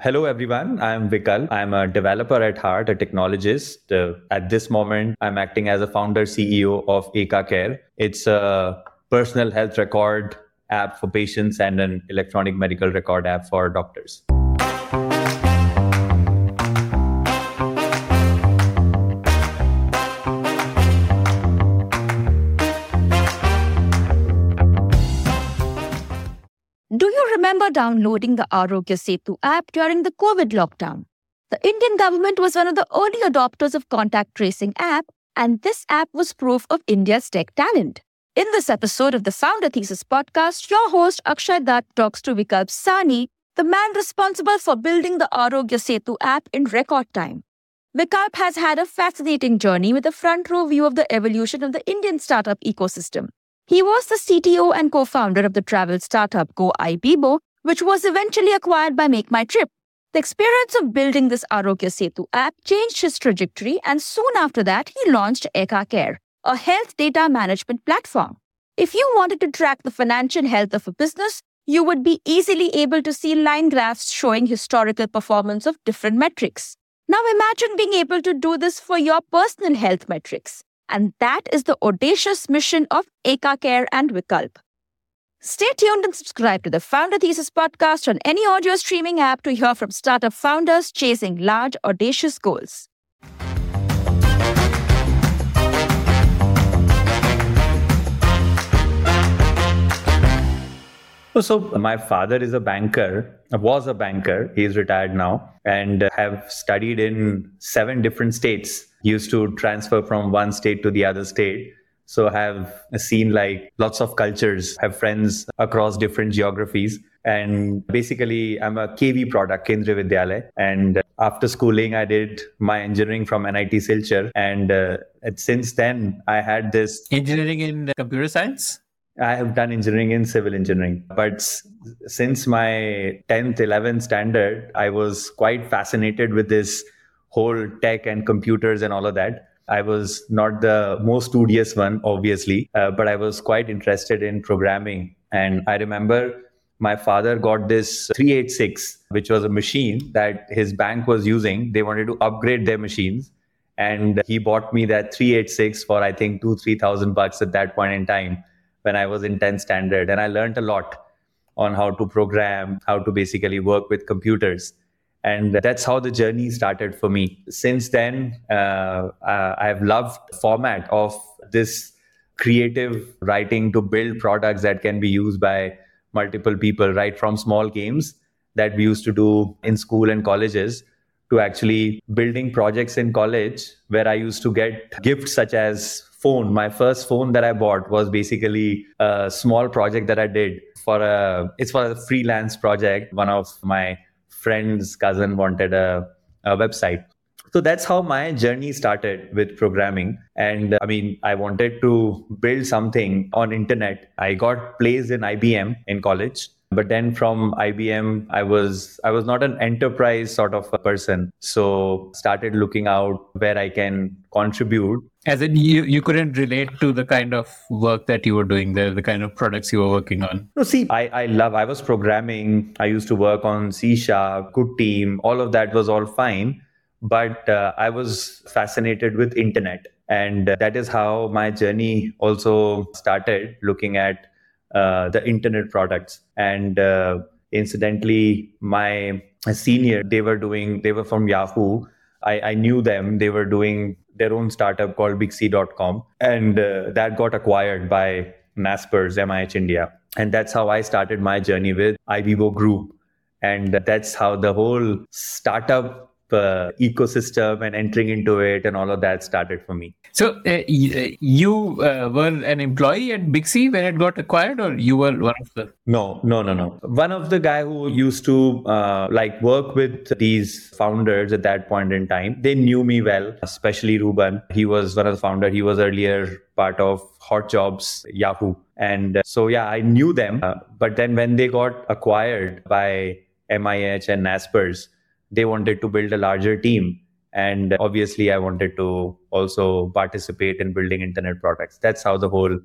Hello, everyone. I'm Vikalp. I'm a developer at heart, a technologist. Uh, at this moment, I'm acting as a founder CEO of Eka Care. It's a personal health record app for patients and an electronic medical record app for doctors. Remember downloading the Aarogya Setu app during the COVID lockdown? The Indian government was one of the early adopters of contact tracing app, and this app was proof of India's tech talent. In this episode of the Founder Thesis podcast, your host Akshay Datt talks to Vikalp Sahni, the man responsible for building the Aarogya Setu app in record time. Vikalp has had a fascinating journey with a front row view of the evolution of the Indian startup ecosystem. He was the CTO and co founder of the travel startup Go Ibibo, which was eventually acquired by Make My Trip. The experience of building this Aarogya Setu app changed his trajectory, and soon after that, he launched Eka Care, a health data management platform. If you wanted to track the financial health of a business, you would be easily able to see line graphs showing historical performance of different metrics. Now imagine being able to do this for your personal health metrics. And that is the audacious mission of Eka Care and Vikalp. Stay tuned and subscribe to the Founder Thesis podcast on any audio streaming app to hear from startup founders chasing large, audacious goals. So my father is a banker, was a banker. He's retired now and have studied in seven different states. Used to transfer from one state to the other state. So I have seen like lots of cultures, have friends across different geographies. And basically, I'm a KV product, Kendriya Vidyalaya. And after schooling, I did my engineering from NIT Silchar. And uh, since then, I had this engineering in computer science. I have done engineering in civil engineering, but since my 10th, 11th standard, I was quite fascinated with this whole tech and computers and all of that. I was not the most studious one, obviously, uh, but I was quite interested in programming. And I remember my father got this 386, which was a machine that his bank was using. They wanted to upgrade their machines. And he bought me that 386 for, I think, two, 3,000 bucks at that point in time when I was in 10th standard. And I learned a lot on how to program, how to basically work with computers. And that's how the journey started for me. Since then, uh, uh, I've loved the format of this creative writing to build products that can be used by multiple people, right from small games that we used to do in school and colleges to actually building projects in college where I used to get gifts such as phone. My first phone that I bought was basically a small project that I did for a it's for a freelance project. One of my friend's cousin wanted a, a website. So that's how my journey started with programming. And I mean, I wanted to build something on internet. I got placed in IBM in college but then from ibm i was i was not an enterprise sort of person. So started looking out where i can contribute. As in you, you couldn't relate to the kind of work that you were doing there the kind of products you were working on? No see i, I love i was programming. I used to work on c sharp good team all of that was all fine. But uh, i was fascinated with internet. And that is how my journey also started looking at uh, the internet products. And uh, incidentally, my senior, they were doing, they were from Yahoo. I, I knew them. They were doing their own startup called Bixee.com. And uh, that got acquired by Naspers, MIH India. And that's how I started my journey with Ibibo Group. And that's how the whole startup uh, ecosystem and entering into it and all of that started for me. So uh, you uh, were an employee at C when it got acquired, or you were one of the? No, no, no, no. One of the guy who used to uh, like work with these founders at that point in time. They knew me well, especially Ruben. He was one of the founder. He was earlier part of Hot Jobs, Yahoo, and uh, so yeah, I knew them. Uh, but then when they got acquired by MIH and Naspers they wanted to build a larger team and obviously i wanted to also participate in building internet products that's how the whole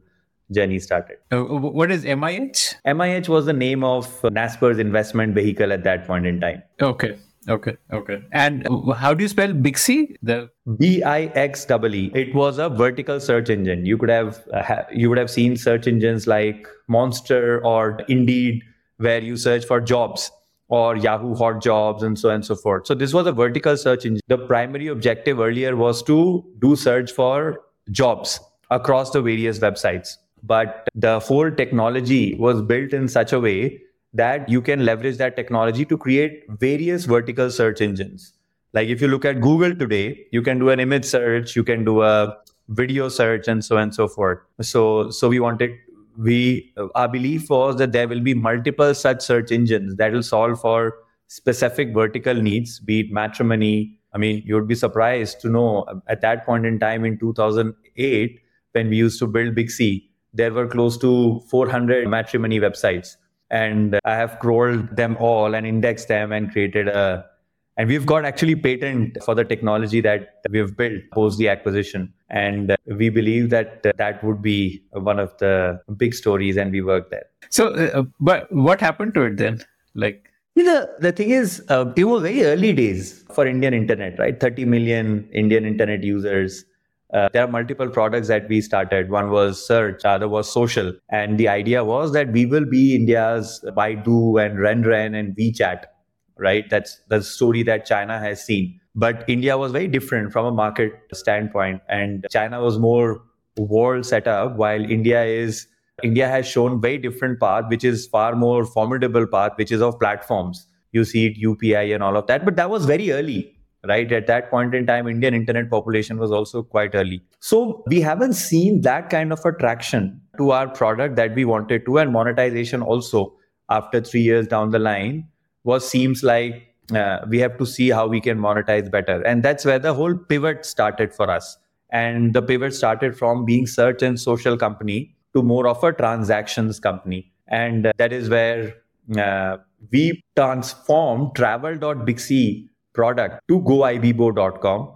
journey started. Uh, what is MIH? MIH was the name of Naspers investment vehicle at that point in time. Okay. Okay. Okay. And how do you spell Bixee? The B I X E. It was a vertical search engine. You could have uh, you would have seen search engines like Monster or Indeed, where you search for jobs or Yahoo Hot Jobs and so on and so forth. So this was a vertical search engine. The primary objective earlier was to do search for jobs across the various websites. But the whole technology was built in such a way that you can leverage that technology to create various vertical search engines. Like if you look at Google today, you can do an image search, you can do a video search, and so on and so forth. So, so we wanted we our belief was that there will be multiple such search engines that will solve for specific vertical needs, be it matrimony. I mean, you would be surprised to know uh, at that point in time in 2008, when we used to build Bixee, there were close to 400 matrimony websites. And I have crawled them all and indexed them and created a and we've got actually patent for the technology that we've built post the acquisition. And we believe that that would be one of the big stories, and we work there. So, uh, but what happened to it then? Like, the, the thing is, uh, it was very early days for Indian internet, right? 30 million Indian internet users. Uh, there are multiple products that we started. One was search, other was social. And the idea was that we will be India's Baidu and RenRen and WeChat right? That's the story that China has seen. But India was very different from a market standpoint, and China was more world setup, while India is India has shown very different path, which is far more formidable path, which is of platforms. You see it UPI and all of that, but that was very early, right? At that point in time, Indian internet population was also quite early. So we haven't seen that kind of attraction to our product that we wanted to, and monetization also after three years down the line was seems like uh, we have to see how we can monetize better. And that's where the whole pivot started for us. And the pivot started from being search and social company to more of a transactions company. And uh, that is where uh, we transformed travel.bixee product to goibibo.com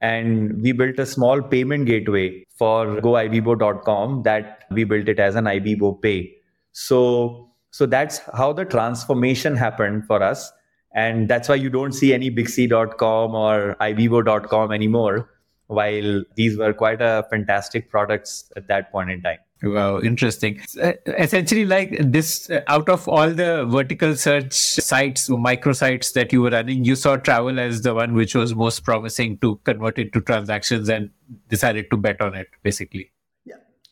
and we built a small payment gateway for goibibo.com that we built it as an ibibo pay. So so that's how the transformation happened for us. And that's why you don't see any bixee.com or ibibo.com anymore, while these were quite a fantastic products at that point in time. Wow, interesting. Uh, essentially, like this, uh, out of all the vertical search sites, microsites that you were running, you saw travel as the one which was most promising to convert into transactions and decided to bet on it, basically.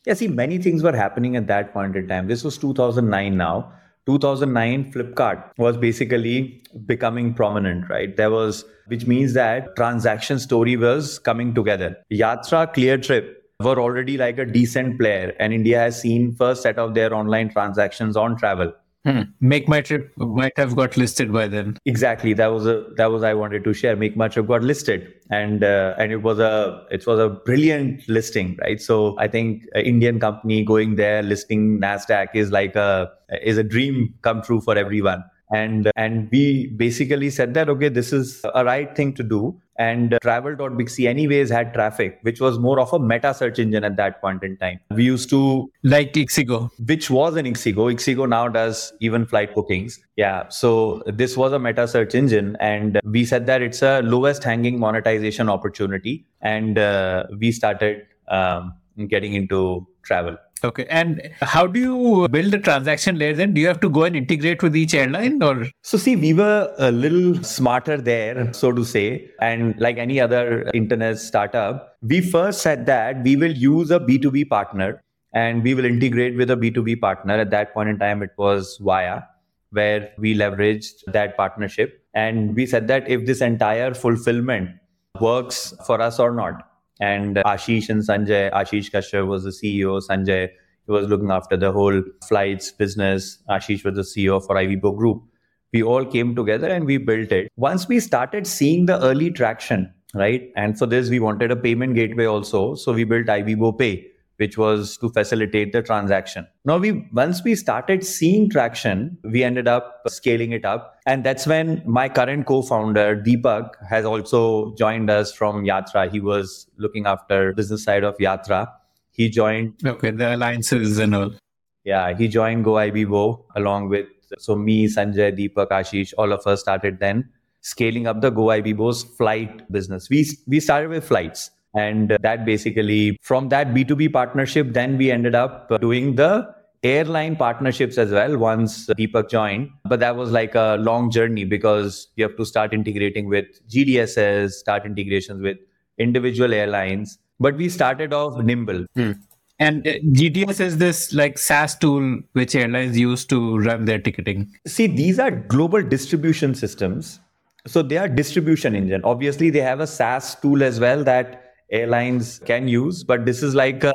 Yeah, see, many things were happening at that point in time. This was 2009 now. 2009, Flipkart was basically becoming prominent, right? There was, which means that transaction story was coming together. Yatra, Cleartrip were already like a decent player, and India has seen first set of their online transactions on travel. Hmm. Make my trip might have got listed by then. Exactly. That was a that was I wanted to share. Make my trip got listed, and uh, and it was a it was a brilliant listing, right? So I think Indian company going there listing Nasdaq is like a is a dream come true for everyone and and we basically said that okay this is a right thing to do and uh, travel.bixee anyways had traffic which was more of a meta search engine at that point in time. We used to like ixigo. Which was an ixigo. Ixigo now does even flight bookings. Yeah. So this was a meta search engine and we said that it's a lowest hanging monetization opportunity. And uh, we started um, getting into travel Okay. And how do you build the transaction layer then? Do you have to go and integrate with each airline or? So, see, we were a little smarter there, so to say. And like any other internet startup, we first said that we will use a B2B partner and we will integrate with a B2B partner. At that point in time, it was Via, where we leveraged that partnership. And we said that if this entire fulfillment works for us or not, and Ashish and Sanjay, Ashish Kashyap was the CEO, Sanjay he was looking after the whole flights business. Ashish was the CEO for Ibibo Group. We all came together and we built it. Once we started seeing the early traction, right? And for this, we wanted a payment gateway also. So we built Ibibo Pay, which was to facilitate the transaction. Now we once we started seeing traction, we ended up scaling it up. And that's when my current co-founder, Deepak, has also joined us from Yatra. He was looking after business side of Yatra he joined. Okay, the alliances and all. Yeah, he joined GoIbibo along with so me, Sanjay, Deepak, Ashish, all of us started then scaling up the GoIbibo's flight business. We we started with flights, and that basically from that B2B partnership, then we ended up doing the airline partnerships as well once Deepak joined. But that was like a long journey because you have to start integrating with GDSs, start integrations with individual airlines. But we started off nimble. Hmm. And uh, GDS is this like SaaS tool which airlines use to run their ticketing. See, these are global distribution systems. So they are distribution engine. Obviously, they have a SaaS tool as well that airlines can use, but this is like a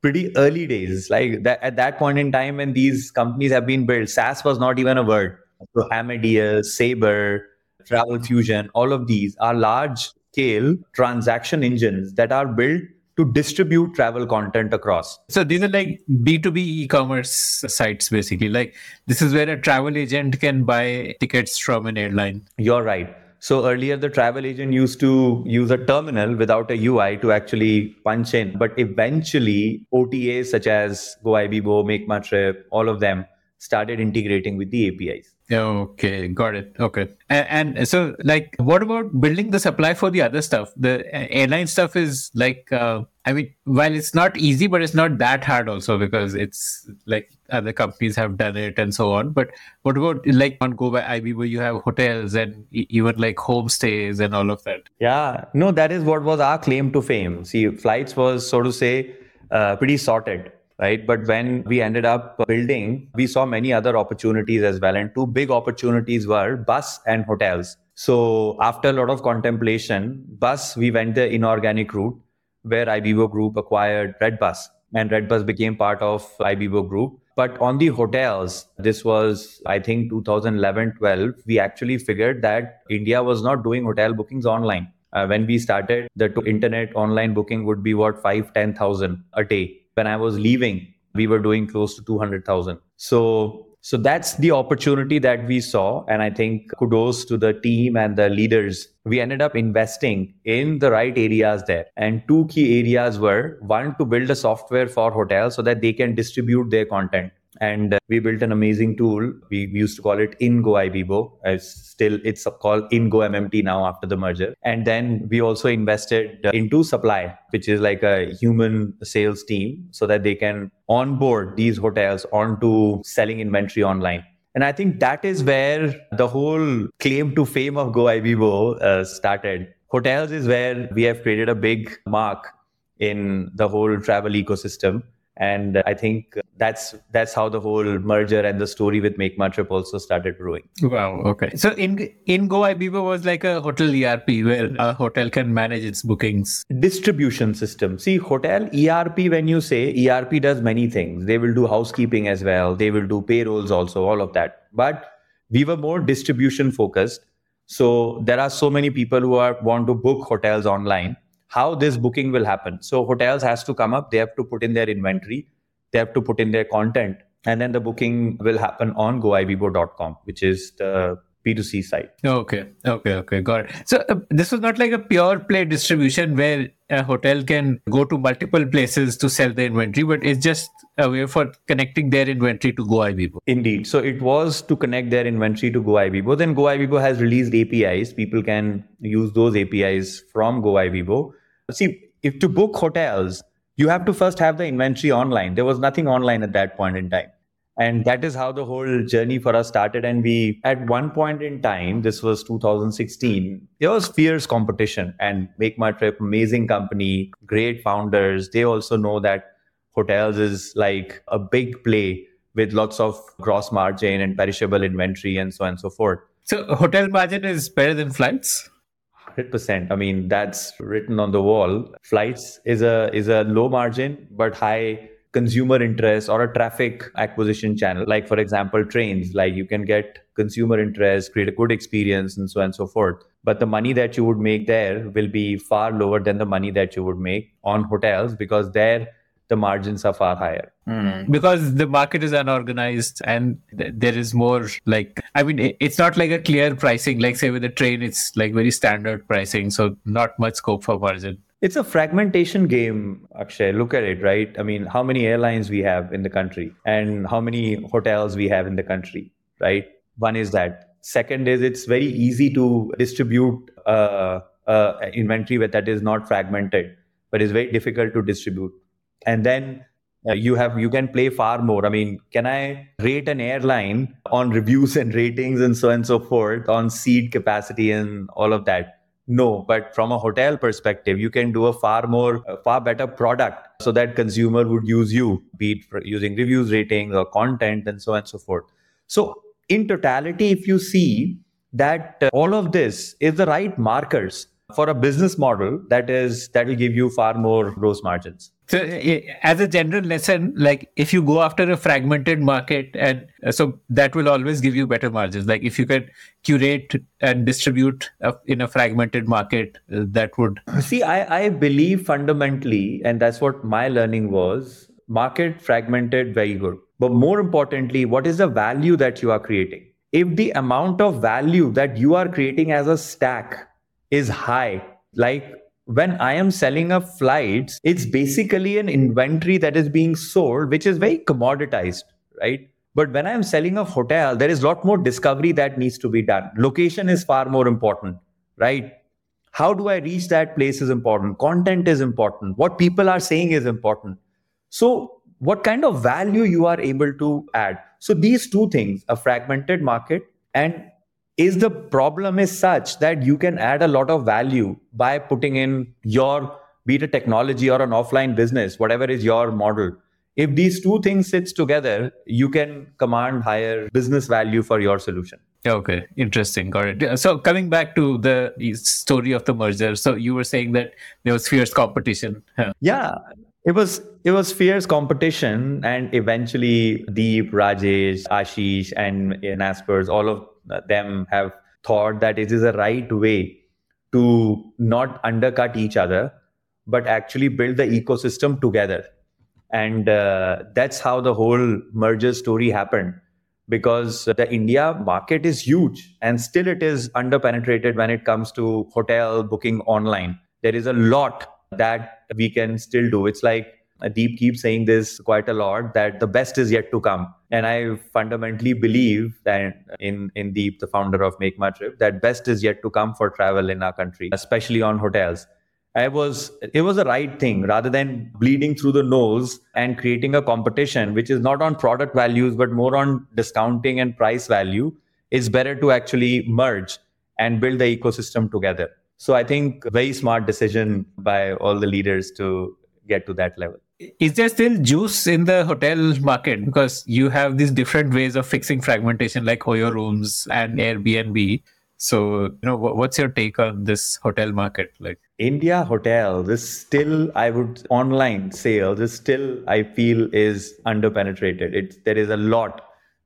pretty early days. Like that, at that point in time when these companies have been built, SaaS was not even a word. So Amadeus, Sabre, Travel Fusion, all of these are large scale transaction engines that are built to distribute travel content across. So these are like B2B e-commerce sites basically. Like this is where a travel agent can buy tickets from an airline. You're right. So earlier the travel agent used to use a terminal without a UI to actually punch in. But eventually OTAs such as GoIbibo, Make My Trip, all of them started integrating with the APIs. Okay, got it. Okay. And, and, so, like, what about building the supply for the other stuff? The airline stuff is like, uh, I mean, while it's not easy, but it's not that hard also because it's like other companies have done it and so on. But what about like on GoIbibo where you have hotels and even like homestays and all of that? Yeah, no, that is what was our claim to fame. See, flights was, so to say, uh, pretty sorted right? But when we ended up building, we saw many other opportunities as well. And two big opportunities were bus and hotels. So after a lot of contemplation, bus, we went the inorganic route where Ibibo Group acquired Redbus and Redbus became part of Ibibo Group. But on the hotels, this was, I think, 2011 12, we actually figured that India was not doing hotel bookings online. Uh, when we started, the internet online booking would be what, 5, 10,000 a day when I was leaving, we were doing close to 200,000. So, so that's the opportunity that we saw. And I think kudos to the team and the leaders. We ended up investing in the right areas there. And two key areas were one, to build a software for hotels so that they can distribute their content and uh, we built an amazing tool. We used to call it InGo Ibibo. It's still it's called InGo MMT now after the merger. And then we also invested uh, into supply, which is like a human sales team, so that they can onboard these hotels onto selling inventory online. And I think that is where the whole claim to fame of GoIbibo uh, started. Hotels is where we have created a big mark in the whole travel ecosystem and i think that's that's how the whole merger and the story with make my trip also started growing. Wow okay. So in in GoIbibo was like a hotel erp where a hotel can manage its bookings. Distribution system. See hotel erp when you say erp does many things. They will do housekeeping as well. They will do payrolls also all of that. But we were more distribution focused. So there are so many people who are want to book hotels online how this booking will happen. So hotels has to come up, they have to put in their inventory, they have to put in their content, and then the booking will happen on goibibo.com, which is the B2C site. Okay, okay, okay, got it. So uh, this was not like a pure play distribution where a hotel can go to multiple places to sell the inventory, but it's just a way for connecting their inventory to GoIbibo. Indeed. So it was to connect their inventory to GoIbibo. Then GoIbibo has released APIs. People can use those APIs from GoIbibo See, if to book hotels, you have to first have the inventory online. There was nothing online at that point in time. And that is how the whole journey for us started. And we, at one point in time, this was 2016, there was fierce competition and Make My Trip, amazing company, great founders. They also know that hotels is like a big play with lots of gross margin and perishable inventory and so on and so forth. So hotel margin is better than flights? 100%. I mean, that's written on the wall. Flights is a is a low margin but high consumer interest or a traffic acquisition channel. Like for example, trains. Like you can get consumer interest, create a good experience, and so on and so forth. But the money that you would make there will be far lower than the money that you would make on hotels because there the margins are far higher. Mm. Because the market is unorganized and th- there is more like, I mean, it's not like a clear pricing. Like, say, with a train, it's like very standard pricing. So, not much scope for margin. It's a fragmentation game, Akshay. Look at it, right? I mean, how many airlines we have in the country and how many hotels we have in the country, right? One is that. Second is it's very easy to distribute uh, uh, inventory that is not fragmented, but it's very difficult to distribute. And then uh, you have you can play far more. I mean can i rate an airline on reviews and ratings and so on and so forth on seat capacity and all of that? No but from a hotel perspective you can do a far more a far better product so that consumer would use you be it using reviews ratings or content and so on and so forth. So in totality if you see that uh, all of this is the right markers for a business model that is that will give you far more gross margins so as a general lesson like if you go after a fragmented market and uh, so that will always give you better margins like if you can curate and distribute in a fragmented market uh, that would see I, I believe fundamentally and that's what my learning was market fragmented very good but more importantly what is the value that you are creating if the amount of value that you are creating as a stack is high. Like when I am selling a flights, it's mm-hmm. basically an inventory that is being sold, which is very commoditized, right? But when I'm selling a hotel, there is a lot more discovery that needs to be done. Location is far more important, right? How do I reach that place is important. Content is important. What people are saying is important. So, what kind of value you are able to add? So, these two things a fragmented market and is the problem is such that you can add a lot of value by putting in your be it a technology or an offline business whatever is your model. If these two things sits together you can command higher business value for your solution. Okay interesting. Got it. So coming back to the story of the merger so you were saying that there was fierce competition. Yeah it was it was fierce competition and eventually deep rajesh ashish and naspers all of them have thought that it is a right way to not undercut each other, but actually build the ecosystem together. And uh, that's how the whole merger story happened because the India market is huge and still it is underpenetrated when it comes to hotel booking online. There is a lot that we can still do. It's like Deep keeps saying this quite a lot that the best is yet to come. And I fundamentally believe that in, in Deep, the founder of Make My Trip, that best is yet to come for travel in our country, especially on hotels. I was it was the right thing rather than bleeding through the nose and creating a competition which is not on product values but more on discounting and price value. It's better to actually merge and build the ecosystem together. So I think very smart decision by all the leaders to get to that level is there still juice in the hotel market? Because you have these different ways of fixing fragmentation like OYO rooms and airbnb. So you know what's your take on this hotel market? Like india hotel this still i would online sales is still i feel is underpenetrated. It's there is a lot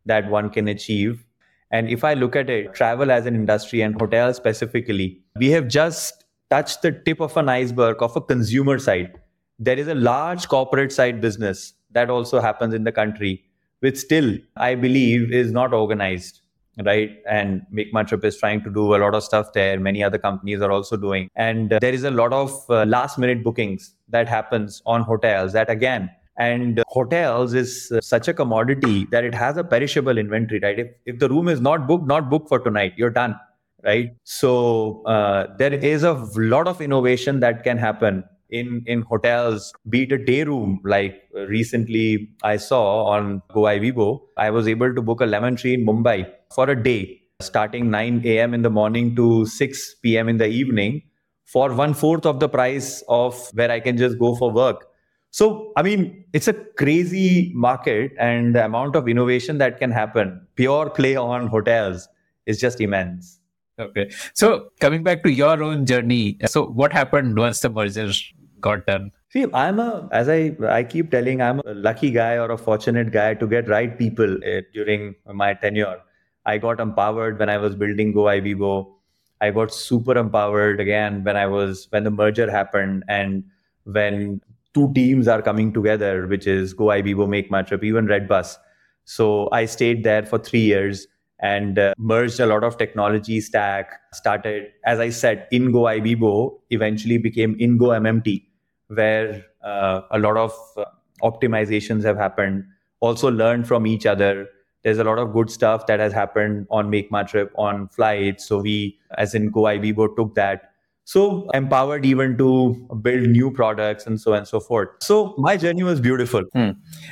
that one can achieve. And if i look at it travel as an industry and hotel specifically we have just touched the tip of an iceberg of a consumer side there is a large corporate side business that also happens in the country, which still, I believe, is not organized right? And Make My Trip is trying to do a lot of stuff there. Many other companies are also doing. And uh, there is a lot of uh, last minute bookings that happens on hotels that again, and hotels is uh, such a commodity that it has a perishable inventory, right? If, if the room is not booked, not booked for tonight, you're done, right? So uh, there is a lot of innovation that can happen in in hotels be it a day room like uh, recently i saw on goibibo i was able to book a lemon tree in mumbai for a day starting 9 a.m in the morning to 6 p.m in the evening for one fourth of the price of where i can just go for work so i mean it's a crazy market and the amount of innovation that can happen pure play on hotels is just immense Okay. So coming back to your own journey, so what happened once the merger got done? See, I'm a, as I, I keep telling, I'm a lucky guy or a fortunate guy to get right people uh, during my tenure. I got empowered when I was building Go goibibo. I got super empowered again when I was, when the merger happened and when two teams are coming together, which is Go goibibo, Make My Trip, even Redbus. So I stayed there for three years and uh, merged a lot of technology stack. Started, as I said, InGo IBIBO eventually became InGo MMT, where uh, a lot of uh, optimizations have happened. Also learned from each other. There's a lot of good stuff that has happened on Make My Trip on flights. So we, as in Go IBIBO, took that so empowered even to build new products and so on and so forth so my journey was beautiful hmm.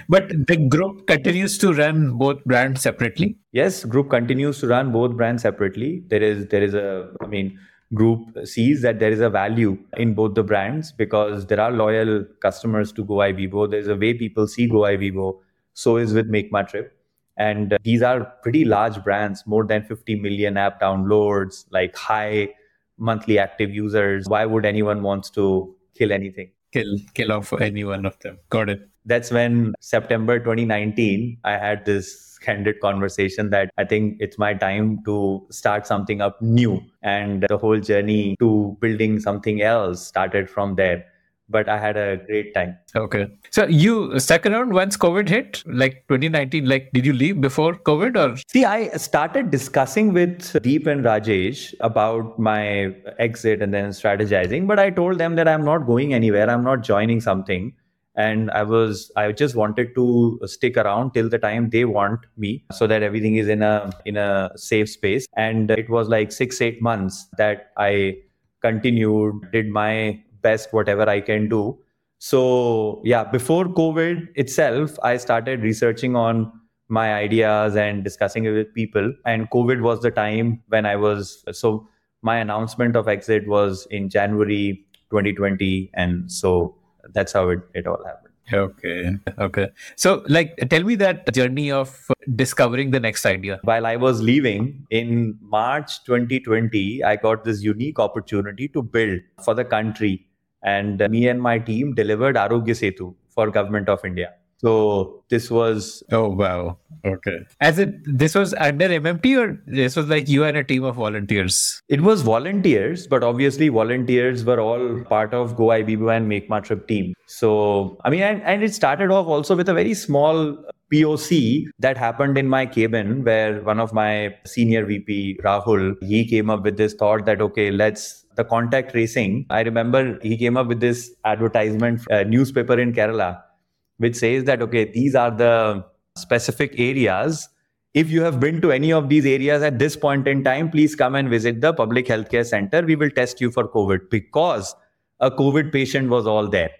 but the group continues to run both brands separately yes group continues to run both brands separately there is there is a i mean group sees that there is a value in both the brands because there are loyal customers to go. There's a way people see go. So is with Make My Trip. And these are pretty large brands, more than 50 million app downloads, like high monthly active users. Why would anyone wants to kill anything? Kill kill off any one of them. Got it. That's when September 2019, I had this candid conversation that I think it's my time to start something up new. And the whole journey to building something else started from there but I had a great time. Okay. So you stuck around once COVID hit, like 2019. Like, did you leave before COVID or? See, I started discussing with Deep and Rajesh about my exit and then strategizing, but I told them that I'm not going anywhere. I'm not joining something. And I was, I just wanted to stick around till the time they want me so that everything is in a, in a safe space. And it was like six, eight months that I continued, did my best whatever I can do. So, yeah, before COVID itself, I started researching on my ideas and discussing it with people. And COVID was the time when I was so my announcement of exit was in January 2020. And so that's how it, it all happened. Okay. Okay. So, like, tell me that journey of discovering the next idea. While I was leaving in March 2020, I got this unique opportunity to build for the country and me and my team delivered Aarogya Setu for Government of India. So this was oh wow okay as it this was under MMT or this was like you and a team of volunteers. It was volunteers, but obviously volunteers were all part of Go IBIBO and Make My Trip team. So I mean, and, and it started off also with a very small POC that happened in my cabin where one of my senior VP Rahul he came up with this thought that okay let's the contact tracing, I remember he came up with this advertisement uh, newspaper in Kerala, which says that, okay, these are the specific areas. If you have been to any of these areas at this point in time, please come and visit the public healthcare center. We will test you for COVID because a COVID patient was all there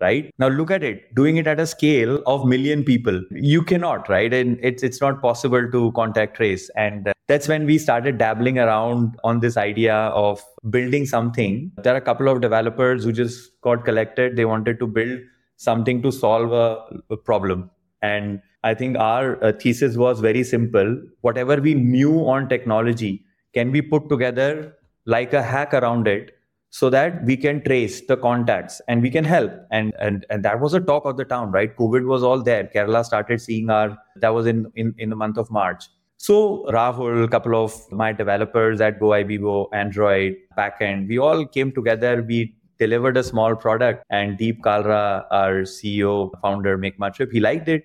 right? Now look at it. Doing it at a scale of million people. You cannot right? And it's it's not possible to contact trace. And uh, that's when we started dabbling around on this idea of building something. There are a couple of developers who just got collected. They wanted to build something to solve a, a problem. And i think our uh, thesis was very simple. Whatever we knew on technology can be put together like a hack around it so that we can trace the contacts and we can help. And and and that was a talk of the town right? Covid was all there. Kerala started seeing our that was in in, in the month of march. So rahul couple of my developers at go IBIBO, android backend we all came together. We delivered a small product and deep kalra our ceo founder make my trip he liked it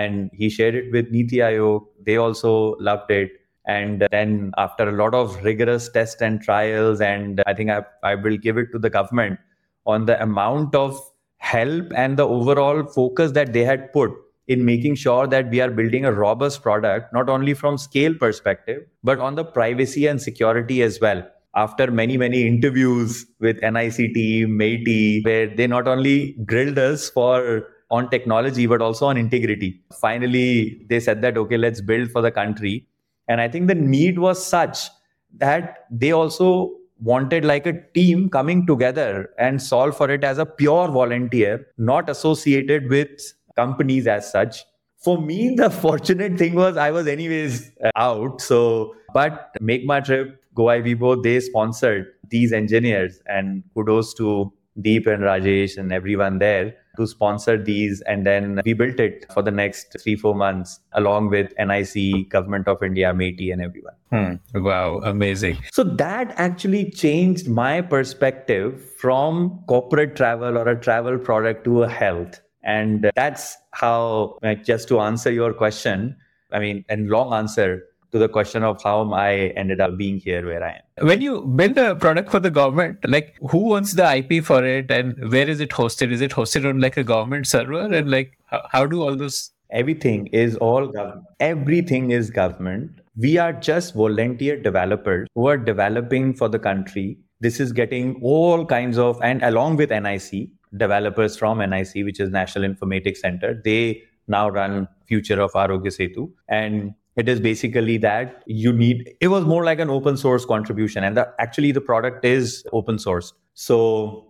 and he shared it with niti aayog. They also loved it and then after a lot of rigorous tests and trials and i think I, I will give it to the government on the amount of help and the overall focus that they had put in making sure that we are building a robust product not only from scale perspective but on the privacy and security as well. After many many interviews with nic team MeitY, where they not only grilled us for on technology but also on integrity. Finally they said that okay let's build for the country and I think the need was such that they also wanted like a team coming together and solve for it as a pure volunteer, not associated with companies as such. For me, the fortunate thing was I was anyways out. So, but Make My Trip, Go IBIBO, they sponsored these engineers and kudos to Deep and Rajesh and everyone there to sponsor these. And then we built it for the next three, four months, along with NIC, Government of India, MeitY, and everyone. Hmm. Wow, amazing. So that actually changed my perspective from corporate travel or a travel product to a health. And that's how, just to answer your question, I mean, and long answer, to the question of how I ended up being here where I am. When you build a product for the government, like who owns the IP for it and where is it hosted? Is it hosted on like a government server? And like how, how do all those? Everything is all government. Everything is government. We are just volunteer developers who are developing for the country. This is getting all kinds of, and along with NIC, developers from NIC, which is National Informatics Center, they now run future of Aarogya Setu. And it is basically that you need it was more like an open source contribution and the, actually the product is open source so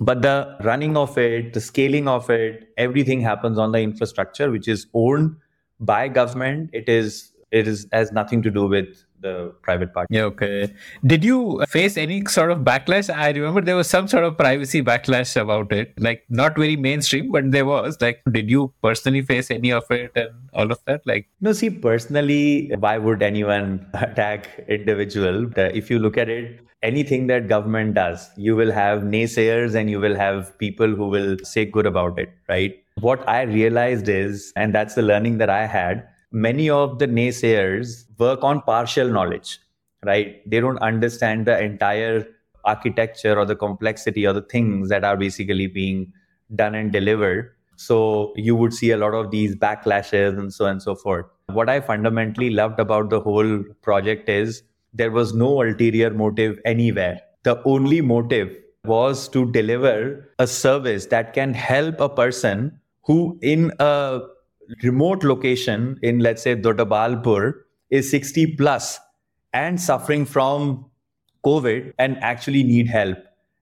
but the running of it the scaling of it everything happens on the infrastructure which is owned by government. It is it is has nothing to do with the private party. Yeah, okay. Did you face any sort of backlash? I remember there was some sort of privacy backlash about it, like not very mainstream, but there was. Like, did you personally face any of it and all of that? Like, no, see, personally, why would anyone attack individual? If you look at it, anything that government does, you will have naysayers and you will have people who will say good about it, right? What I realized is, and that's the learning that I had many of the naysayers work on partial knowledge, right? They don't understand the entire architecture or the complexity or the things that are basically being done and delivered. So you would see a lot of these backlashes and so on and so forth. What I fundamentally loved about the whole project is there was no ulterior motive anywhere. The only motive was to deliver a service that can help a person who, in a remote location in, let's say, Doddaballapur is 60 plus and suffering from COVID and actually need help.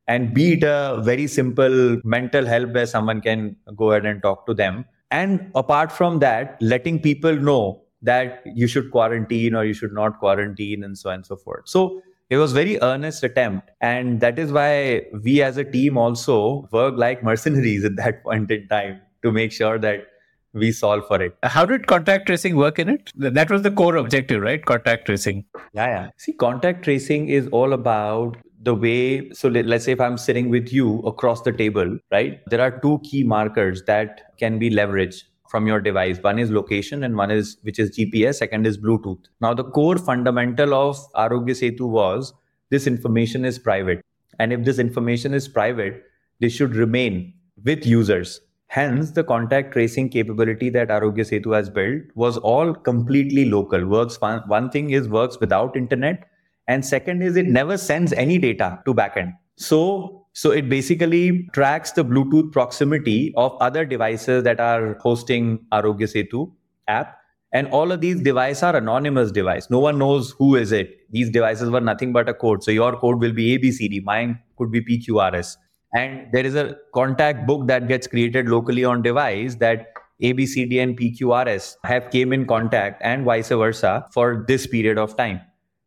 And be it a very simple mental help where someone can go ahead and talk to them. And apart from that, letting people know that you should quarantine or you should not quarantine and so on and so forth. So it was very earnest attempt. And that is why we as a team also work like mercenaries at that point in time to make sure that we solve for it. How did contact tracing work in it? That was the core objective, right? Contact tracing. Yeah, yeah. See, contact tracing is all about the way so let, us say if i'm sitting with you across the table right there are two key markers that can be leveraged from your device one is location and one is which is gps second is bluetooth now the core fundamental of aarogya setu was this information is private and if this information is private this should remain with users Hence, the contact tracing capability that Aarogya Setu has built was all completely local. Works one, thing is works without internet, and second is it never sends any data to backend. So, so it basically tracks the Bluetooth proximity of other devices that are hosting Aarogya Setu app. And all of these devices are anonymous device. No one knows who is it. These devices were nothing but a code. So your code will be ABCD. Mine could be PQRS and there is a contact book that gets created locally on device that abcd and pqrs have came in contact and vice versa for this period of time.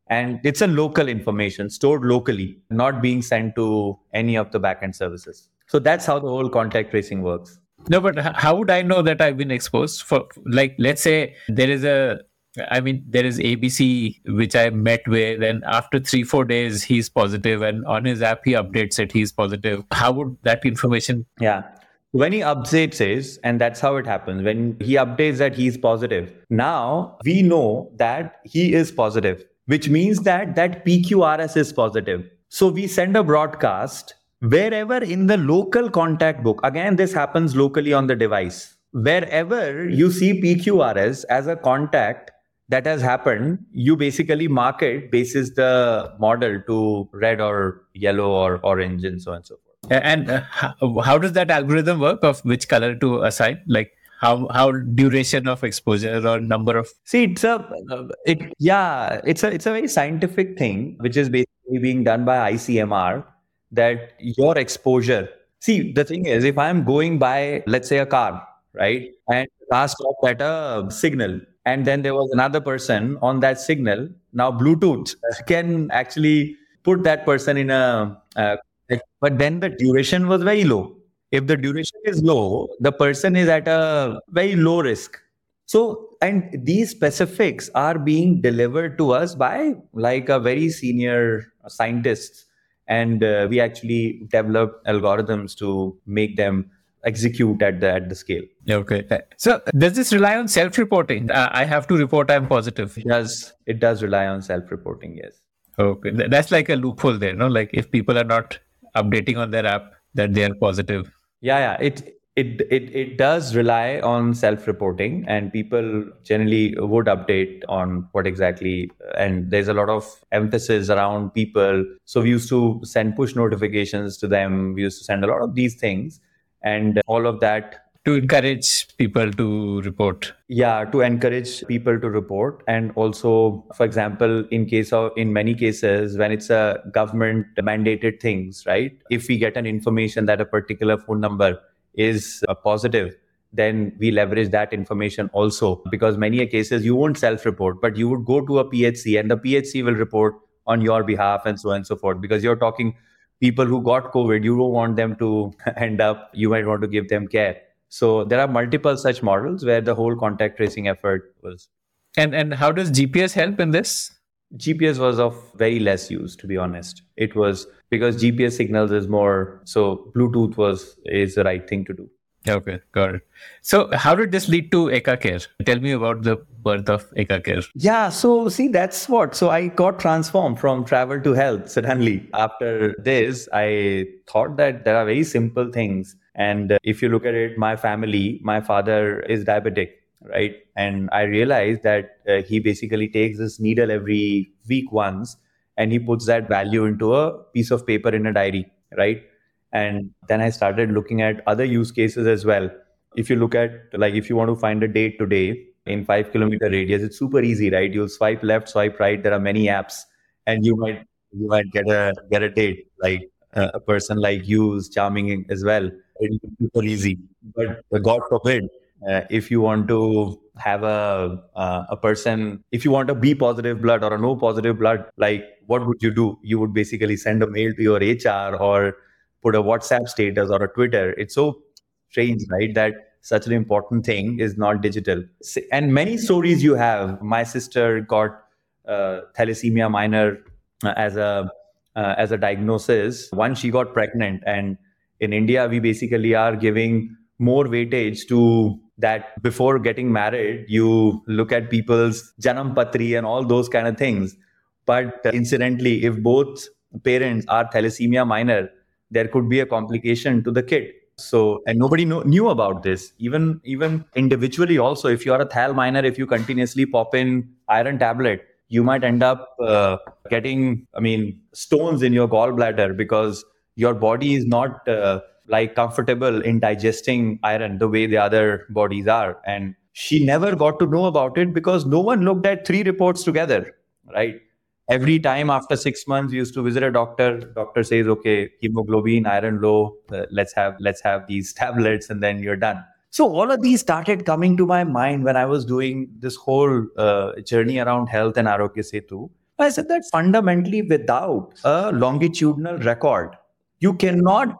And it's a local information stored locally not being sent to any of the backend services. So that's how the whole contact tracing works. No but how would i know that i've been exposed for like let's say there is a I mean, there is ABC, which I met with, and after three, four days, he's positive, and on his app, he updates it, he's positive. How would that information? Yeah. When he updates is, and that's how it happens, when he updates that he's positive, now we know that he is positive, which means that that PQRS is positive. So we send a broadcast wherever in the local contact book. Again, this happens locally on the device. Wherever you see PQRS as a contact, that has happened, you basically market basis the model to red or yellow or orange and so on and so forth. And uh, how, how does that algorithm work of which color to assign? Like how how duration of exposure or number of see it's a it yeah it's a it's a very scientific thing which is basically being done by ICMR that your exposure see the thing is if I'm going by let's say a car right and car stopped at a signal and then there was another person on that signal now bluetooth. Can actually put that person in a uh, but then the duration was very low. If the duration is low the person is at a very low risk. So and these specifics are being delivered to us by like a very senior scientists. And uh, we actually developed algorithms to make them execute at the at the scale. Okay. So does this rely on self-reporting? Uh, I have to report I'm positive. It does it does rely on self-reporting? Yes. Okay, that's like a loophole there, no? Like if people are not updating on their app that they are positive. Yeah, yeah. It it it it does rely on self-reporting, and people generally would update on what exactly. And there's a lot of emphasis around people. So we used to send push notifications to them. We used to send a lot of these things, and all of that to encourage people to report. Yeah to encourage people to report and also for example in case of in many cases when it's a government mandated things right? If we get an information that a particular phone number is uh, positive then we leverage that information also. Because many cases you won't self report but you would go to a phc and the phc will report on your behalf and so on and so forth. Because you're talking people who got covid you don't want them to end up you might want to give them care so there are multiple such models where the whole contact tracing effort was. And and how does GPS help in this? GPS was of very less use, to be honest. It was because GPS signals is more so Bluetooth was is the right thing to do. Okay, got it. So, how did this lead to Eka Care? Tell me about the birth of. Yeah, so see, that's what. So, I got transformed from travel to health suddenly. After this, I thought that there are very simple things and if you look at it, my family, my father is diabetic, right? And I realized that uh, he basically takes this needle every week once and he puts that value into a piece of paper in a diary, right? And then I started looking at other use cases as well. If you look at, like, if you want to find a date today in five kilometer radius, it's super easy, right? You'll swipe left, swipe right. There are many apps, and you might you might get a get a date. Like uh, a person like you is charming as well it's super easy. But God forbid, uh, if you want to have a uh, a person, if you want a B positive blood or a no positive blood, like what would you do? You would basically send a mail to your HR or put a WhatsApp status or a Twitter. It's so strange, right? That such an important thing is not digital. And many stories you have. My sister got uh, thalassemia minor uh, as a uh, as a diagnosis. Once she got pregnant and in India, we basically are giving more weightage to that before getting married, you look at people's janam patri and all those kind of things. But incidentally, if both parents are thalassemia minor, there could be a complication to the kid. So, and nobody know, knew about this. Even even individually, also, if you are a thal minor if you continuously pop in iron tablet, you might end up uh, getting, I mean, stones in your gallbladder because your body is not uh, like comfortable in digesting iron the way the other bodies are and she never got to know about it because no one looked at three reports together right every time after 6 months used to visit a doctor. Doctor says okay hemoglobin iron low. Uh, let's have let's have these tablets and then you're done. So all of these started coming to my mind when i was doing this whole uh, journey around health and Aarogya Setu i said that fundamentally without a longitudinal record you cannot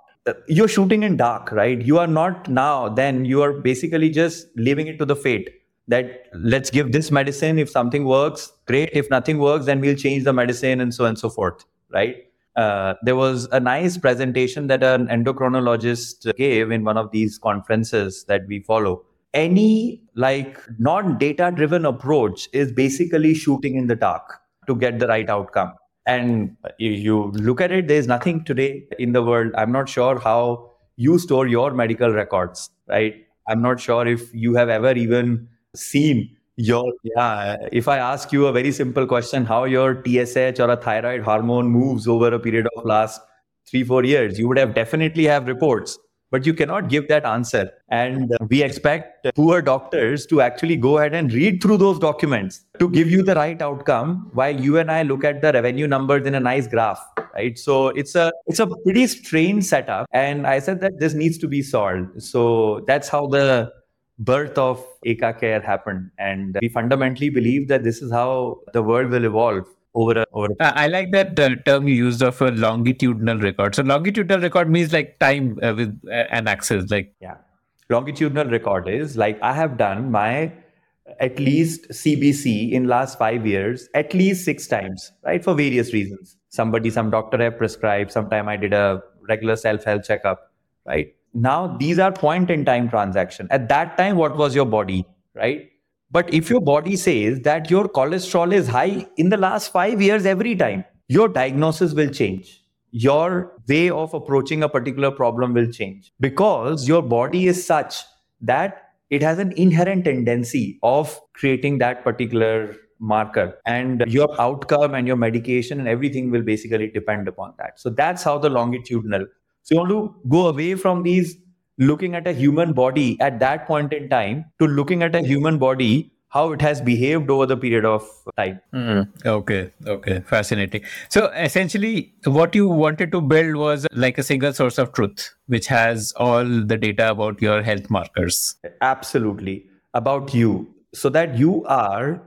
you're shooting in dark right? You are not now then you are basically just leaving it to the fate that let's give this medicine. If something works great. If nothing works then we'll change the medicine and so on and so forth right? Uh, there was a nice presentation that an endocrinologist gave in one of these conferences that we follow. Any like non data driven approach is basically shooting in the dark to get the right outcome. And you look at it, there's nothing today in the world. I'm not sure how you store your medical records, right? I'm not sure if you have ever even seen your yeah if i ask you a very simple question how your tsh or a thyroid hormone moves over a period of last 3 4 years you would have definitely have reports but you cannot give that answer. And uh, we expect poor doctors to actually go ahead and read through those documents to give you the right outcome while you and I look at the revenue numbers in a nice graph, right? So it's a it's a pretty strange setup. And I said that this needs to be solved. So that's how the birth of Eka Care happened. And we fundamentally believe that this is how the world will evolve over a, over a... I like that uh, term you used of a longitudinal record. So longitudinal record means like time uh, with uh, an axis, like yeah. Longitudinal record is like I have done my at least CBC in last five years at least six times, right? For various reasons. Somebody, some doctor have prescribed. Sometime I did a regular self health checkup, right? Now these are point in time transaction. At that time, what was your body, right? But if your body says that your cholesterol is high in the last five years every time, your diagnosis will change. Your way of approaching a particular problem will change because your body is such that it has an inherent tendency of creating that particular marker and your outcome and your medication and everything will basically depend upon that so that's how the longitudinal so you want to go away from these looking at a human body at that point in time to looking at a human body how it has behaved over the period of time. Mm, okay, okay, fascinating. So essentially, what you wanted to build was like a single source of truth, which has all the data about your health markers. Absolutely, about you, so that you are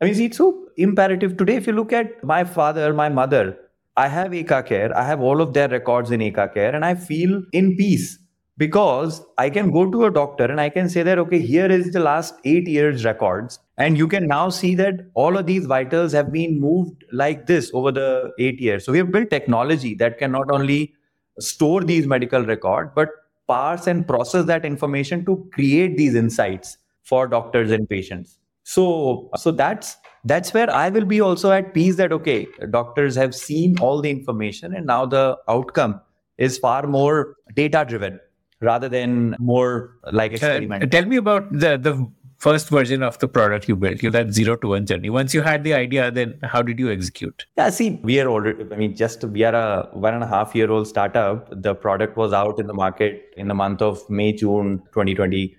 I mean, see, it's so imperative today. If you look at my father, my mother, I have Eka Care, I have all of their records in Eka Care, and I feel in peace because I can go to a doctor and I can say that, okay, here is the last eight years' records. And you can now see that all of these vitals have been moved like this over the eight years. So we have built technology that can not only store these medical records, but parse and process that information to create these insights for doctors and patients so so that's that's where i will be also at peace that okay doctors have seen all the information and now the outcome is far more data driven rather than more like experiment uh, tell me about the the first version of the product you built you that zero to one journey. Once you had the idea then how did you execute? Yeah see we are already i mean just we are a one and a half year old startup. The product was out in the market in the month of may june 2020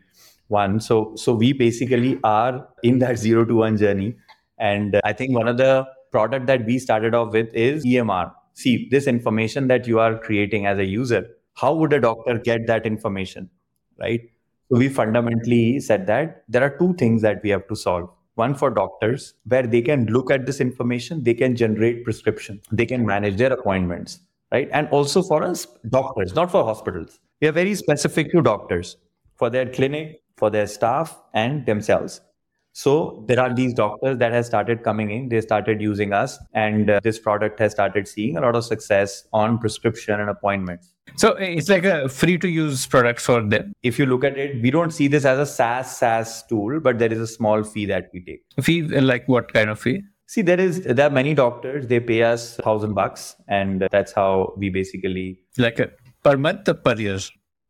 one. So so we basically are in that zero to one journey, and uh, I think one of the product that we started off with is EMR. See this information that you are creating as a user. How would a doctor get that information, right? So we fundamentally said that there are two things that we have to solve. One for doctors, where they can look at this information, they can generate prescription, they can manage their appointments, right? And also for us, doctors, not for hospitals. We are very specific to doctors for their clinic, for their staff and themselves. So there are these doctors that have started coming in. They started using us, and uh, this product has started seeing a lot of success on prescription and appointments. So it's like a free to use product for them. If you look at it, we don't see this as a SaaS SaaS tool, but there is a small fee that we take. Fee like what kind of fee? See, there is there are many doctors. They pay us thousand bucks, and that's how we basically like a per month or per year.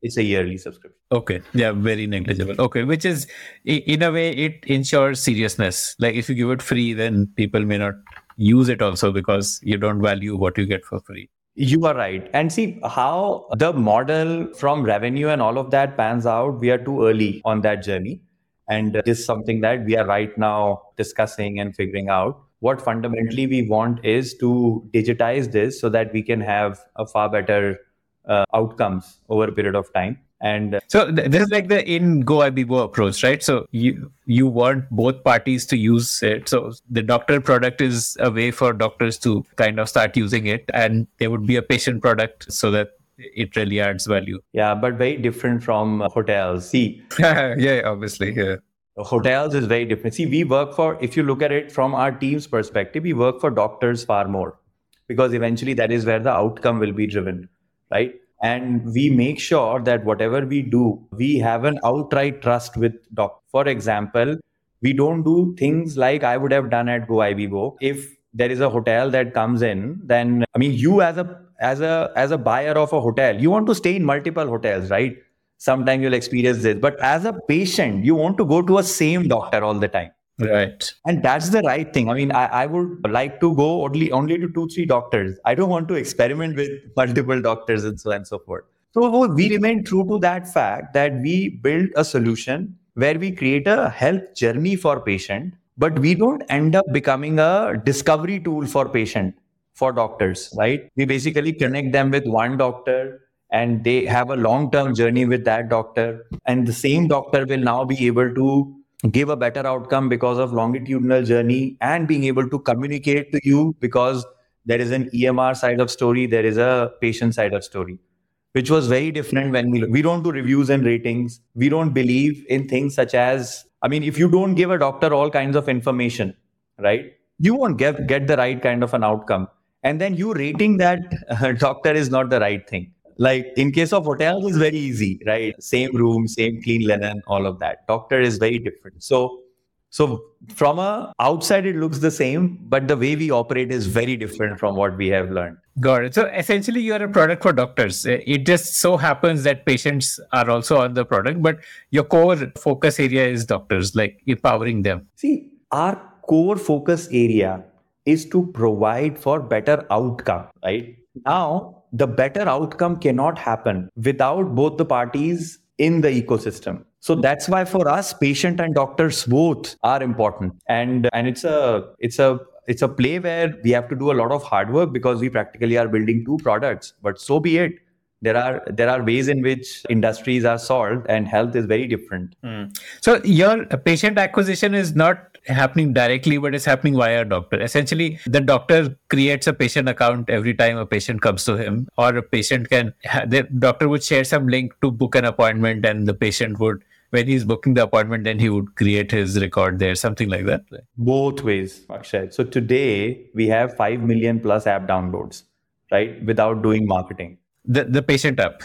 It's a yearly subscription. Okay. Yeah, very negligible. Okay. Which is, in a way, it ensures seriousness. Like if you give it free, then people may not use it also because you don't value what you get for free. You are right. And see how the model from revenue and all of that pans out. We are too early on that journey. And this is something that we are right now discussing and figuring out. What fundamentally we want is to digitize this so that we can have a far better uh, outcomes over a period of time. And uh, so th- this is like the in go GoIbibo approach right? So you you want both parties to use it. So the doctor product is a way for doctors to kind of start using it and there would be a patient product so that it really adds value. Yeah but very different from hotels. See yeah obviously yeah. hotels is very different. See we work for if you look at it from our team's perspective we work for doctors far more because eventually that is where the outcome will be driven right? And we make sure that whatever we do we have an outright trust with doc. For example we don't do things like i would have done at GoIbibo if there is a hotel that comes in then i mean you as a as a as a buyer of a hotel you want to stay in multiple hotels right? Sometimes you'll experience this. But as a patient you want to go to a same doctor all the time Right. And that's the right thing. I mean, I, I would like to go only only to two, three doctors. I don't want to experiment with multiple doctors and so on and so forth. So we remain true to that fact that we build a solution where we create a health journey for patient, but we don't end up becoming a discovery tool for patient for doctors, right? We basically connect them with one doctor and they have a long-term journey with that doctor. And the same doctor will now be able to give a better outcome because of longitudinal journey and being able to communicate to you because there is an EMR side of story, there is a patient side of story, which was very different when we we don't do reviews and ratings. We don't believe in things such as I mean, if you don't give a doctor all kinds of information, right, you won't get get the right kind of an outcome. And then you rating that uh, doctor is not the right thing. Like in case of hotels, it's very easy, right? Same room, same clean linen, all of that. Doctor is very different. So so from a outside, it looks the same, but the way we operate is very different from what we have learned. Got it. So essentially, you are a product for doctors. Uh, it just so happens that patients are also on the product, but your core focus area is doctors, like empowering them. See, our core focus area is to provide for better outcome, right? Now, the better outcome cannot happen without both the parties in the ecosystem. So that's why for us patient and doctors both are important. And and it's a it's a it's a play where we have to do a lot of hard work because we practically are building two products. But so be it. There are there are ways in which industries are solved and health is very different. Mm. so your patient acquisition is not happening directly but it's happening via a doctor essentially the doctor creates a patient account every time a patient comes to him or a patient can the doctor would share some link to book an appointment and the patient would when he's booking the appointment then he would create his record there something like that both ways Akshay. so today we have 5 million plus app downloads right without doing marketing the, the patient app.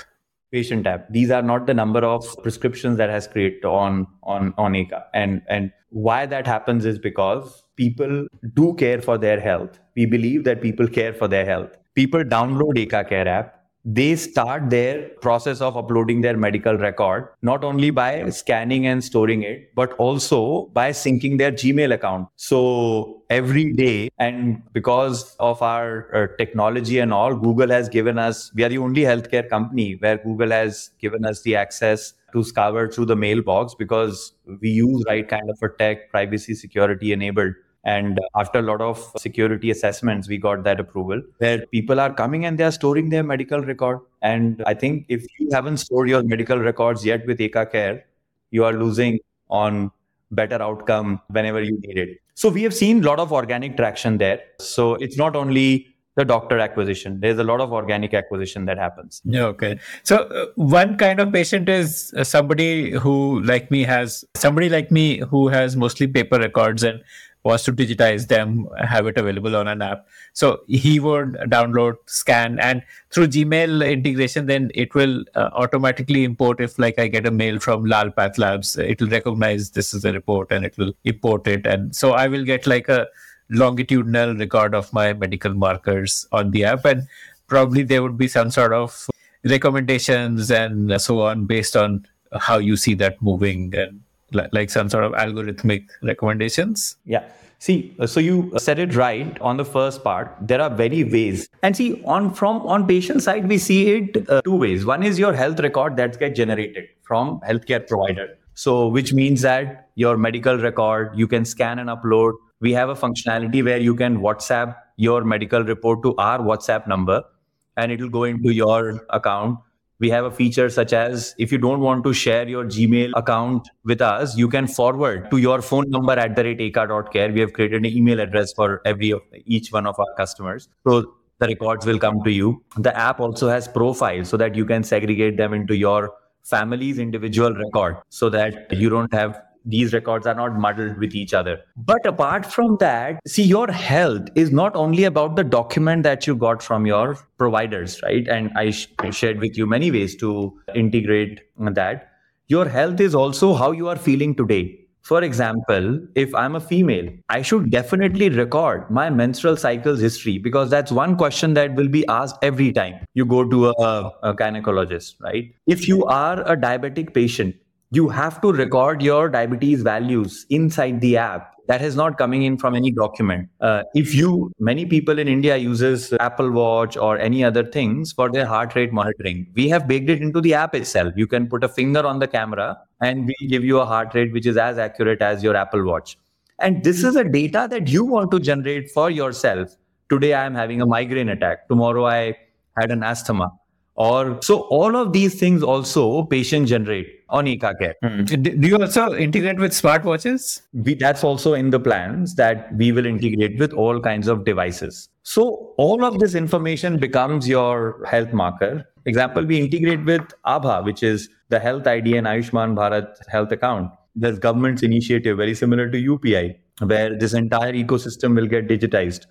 Patient app. These are not the number of prescriptions that has created on on on Eka. And and why that happens is because people do care for their health. We believe that people care for their health. People download Eka Care app they start their process of uploading their medical record not only by scanning and storing it but also by syncing their gmail account. So every day and because of our uh, technology and all google has given us we are the only healthcare company where google has given us the access to scour through the mailbox because we use right kind of a tech privacy security enabled and after a lot of security assessments, we got that approval where people are coming and they are storing their medical record. And I think if you haven't stored your medical records yet with Eka Care, you are losing on better outcome whenever you need it. So we have seen a lot of organic traction there. So it's not only the doctor acquisition. There's a lot of organic acquisition that happens. Okay. So uh, one kind of patient is uh, somebody who like me has somebody like me who has mostly paper records and was to digitize them, have it available on an app. So he would download, scan, and through Gmail integration, then it will uh, automatically import. If like I get a mail from Lal Path Labs, it will recognize this is a report and it will import it, and so I will get like a longitudinal record of my medical markers on the app, and probably there would be some sort of recommendations and so on based on how you see that moving and like some sort of algorithmic recommendations? Yeah. See, uh, so you said it right on the first part. There are very ways, and see on from on patient side, we see it uh, two ways. One is your health record that gets generated from healthcare provider. So, which means that your medical record you can scan and upload. We have a functionality where you can WhatsApp your medical report to our WhatsApp number, and it will go into your account we have a feature such as if you don't want to share your Gmail account with us, you can forward to your phone number at the rate eka.care. We have created an email address for every of each one of our customers. So the records will come to you. The app also has profiles so that you can segregate them into your family's individual record so that you don't have these records are not muddled with each other. But apart from that, see, your health is not only about the document that you got from your providers, right? And I sh- shared with you many ways to integrate that. Your health is also how you are feeling today. For example, if I'm a female, I should definitely record my menstrual cycles history because that's one question that will be asked every time you go to a, a gynecologist, right? If you are a diabetic patient, you have to record your diabetes values inside the app. That is not coming in from any document. Uh, if you many people in india uses apple watch or any other things for their heart rate monitoring. We have baked it into the app itself. You can put a finger on the camera and we give you a heart rate which is as accurate as your apple watch. And this is a data that you want to generate for yourself. Today i am having a migraine attack. Tomorrow i had an asthma. Or so all of these things also patient generate on Eka Care. Mm. Do you also integrate with smartwatches? We, that's also in the plans that we will integrate with all kinds of devices. So all of this information becomes your health marker. Example, we integrate with Abha, which is the health ID and Ayushman Bharat health account. There's government's initiative very similar to UPI, where this entire ecosystem will get digitized.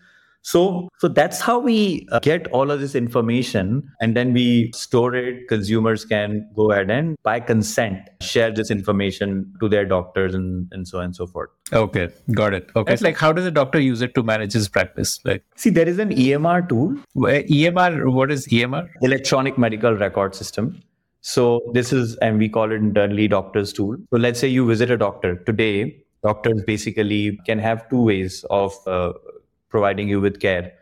So, so that's how we uh, get all of this information and then we store it. Consumers can go ahead and by consent share this information to their doctors and, and so on and so forth. Okay, got it. Okay. It's like how does a doctor use it to manage his practice? Like see, there is an EMR tool. EMR, what is EMR? Electronic medical record system. So this is, and we call it internally doctor's tool. So let's say you visit a doctor today. Doctors basically can have two ways of uh, providing you with care.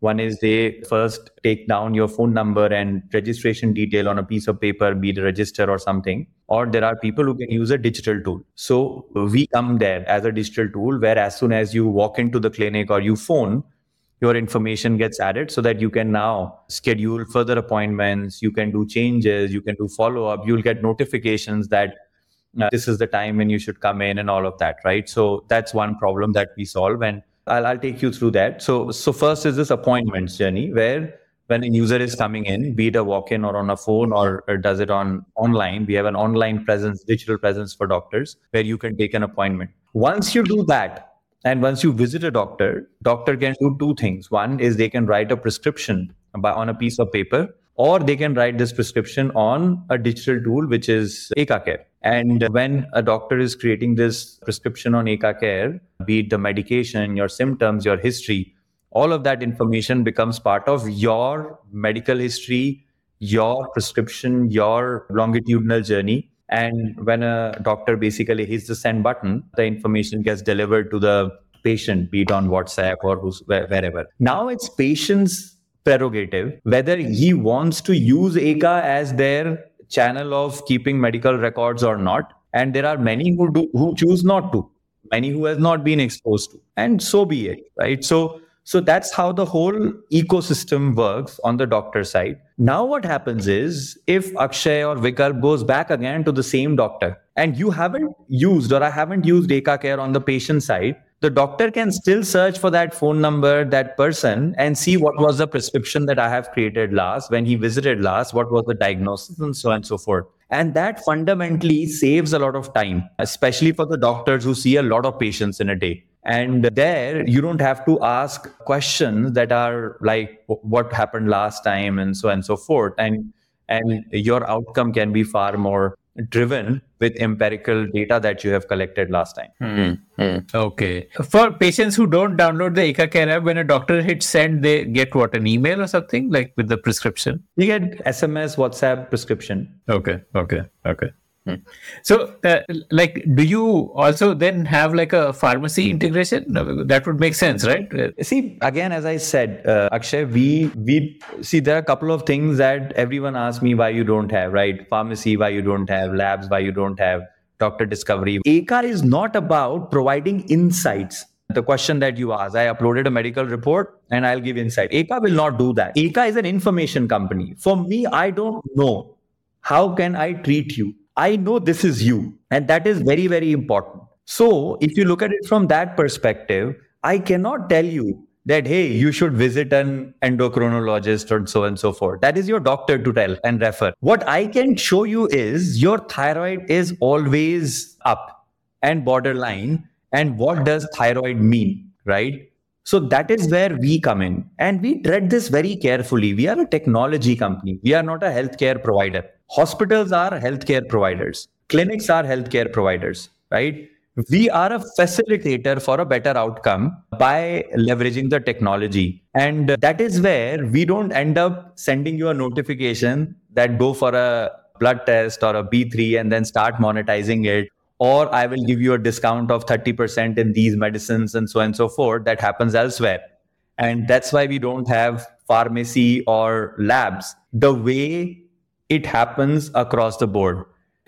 One is they first take down your phone number and registration detail on a piece of paper, be it a register or something. Or there are people who can use a digital tool. So we come there as a digital tool where as soon as you walk into the clinic or you phone, your information gets added so that you can now schedule further appointments, you can do changes, you can do follow up, you'll get notifications that uh, this is the time when you should come in and all of that, right? So that's one problem that we solve. And I'll, I'll take you through that. So, so first is this appointments journey where when a user is coming in, be it a walk-in or on a phone or, or, does it on online, we have an online presence, digital presence for doctors where you can take an appointment. Once you do that, and once you visit a doctor, doctor can do two things. One is they can write a prescription by, on a piece of paper, or they can write this prescription on a digital tool, which is EkaCare. And when a doctor is creating this prescription on EkaCare, be it the medication, your symptoms, your history, all of that information becomes part of your medical history, your prescription, your longitudinal journey. And when a doctor basically hits the send button, the information gets delivered to the patient, be it on WhatsApp or wherever. Now it's patient's prerogative whether he wants to use Eka as their channel of keeping medical records or not. And there are many who do who choose not to. Many who has not been exposed to. And so be it right? So so that's how the whole ecosystem works on the doctor side. Now what happens is if akshay or vikalp goes back again to the same doctor and you haven't used or i haven't used eka care on the patient side the doctor can still search for that phone number, that person, and see what was the prescription that I have created last, when he visited last, what was the diagnosis, and so on and so forth. And that fundamentally saves a lot of time, especially for the doctors who see a lot of patients in a day. And there, you don't have to ask questions that are like, what happened last time, and so on and so forth. And and your outcome can be far more driven with empirical data that you have collected last time. Mm-hmm. Okay. For patients who don't download the Eka Care app, when a doctor hits send, they get what an email or something like with the prescription. You get SMS, WhatsApp prescription. Okay. Okay. Okay. Hmm. So, uh, like, do you also then have like a pharmacy integration? That would make sense, right? See, again, as I said, uh, Akshay, we we see there are a couple of things that everyone asks me why you don't have, right? Pharmacy, why you don't have, labs, why you don't have, doctor discovery. Eka is not about providing insights. The question that you asked, I uploaded a medical report and I'll give insight. Eka will not do that. Eka is an information company. For me, I don't know how can I treat you I know this is you. And that is very, very important. So if you look at it from that perspective, I cannot tell you that, hey, you should visit an endocrinologist or so on and so forth. That is your doctor to tell and refer. What I can show you is your thyroid is always up and borderline. And what does thyroid mean, right? So that is where we come in. And we tread this very carefully. We are a technology company, we are not a healthcare provider. Hospitals are healthcare providers, clinics are healthcare providers, right? We are a facilitator for a better outcome by leveraging the technology. And that is where we don't end up sending you a notification that go for a blood test or a B3 and then start monetizing it. Or I will give you a discount of 30% in these medicines and so on and so forth. That happens elsewhere. And that's why we don't have pharmacy or labs. The way it happens across the board.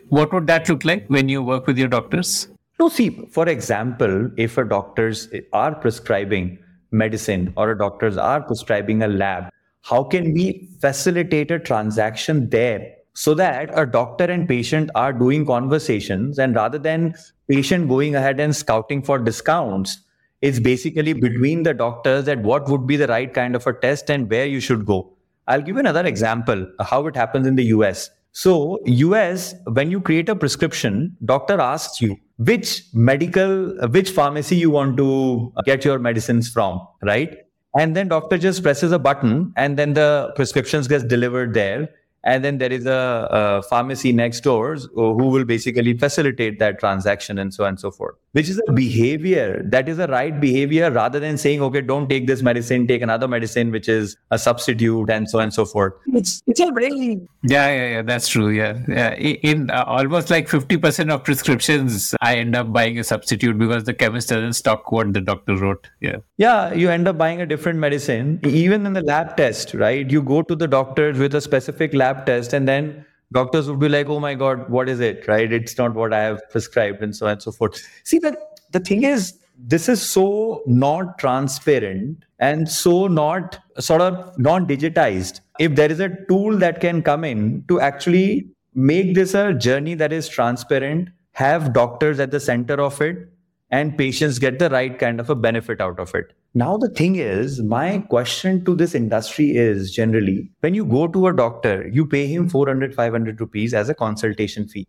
What would that look like when you work with your doctors? No, see, for example, if a doctors are prescribing medicine or a doctors are prescribing a lab, how can we facilitate a transaction there so that a doctor and patient are doing conversations and rather than patient going ahead and scouting for discounts, it's basically between the doctors that what would be the right kind of a test and where you should go. I'll give you another example uh, how it happens in the US. So, US, when you create a prescription, doctor asks you which medical, uh, which pharmacy you want to uh, get your medicines from, right? and then doctor just presses a button and then the prescriptions gets delivered there and then there is a, a, pharmacy next door who will basically facilitate that transaction and so on and so forth. Which is a behavior that is a right behavior rather than saying okay don't take this medicine take another medicine which is a substitute and so on and so forth. It's it's a really yeah yeah yeah that's true yeah. Yeah in uh, almost like 50% of prescriptions i end up buying a substitute because the chemist doesn't stock what the doctor wrote yeah. Yeah you end up buying a different medicine. Even in the lab test right you go to the doctor with a specific lab lab test and then doctors would be like oh my god what is it? Right? It's not what i have prescribed and so on and so forth. See the the thing is this is so not transparent and so not sort of non digitized. If there is a tool that can come in to actually make this a journey that is transparent have doctors at the center of it and patients get the right kind of a benefit out of it. Now, the thing is, my question to this industry is generally when you go to a doctor, you pay him hmm. 400, 500 rupees as a consultation fee,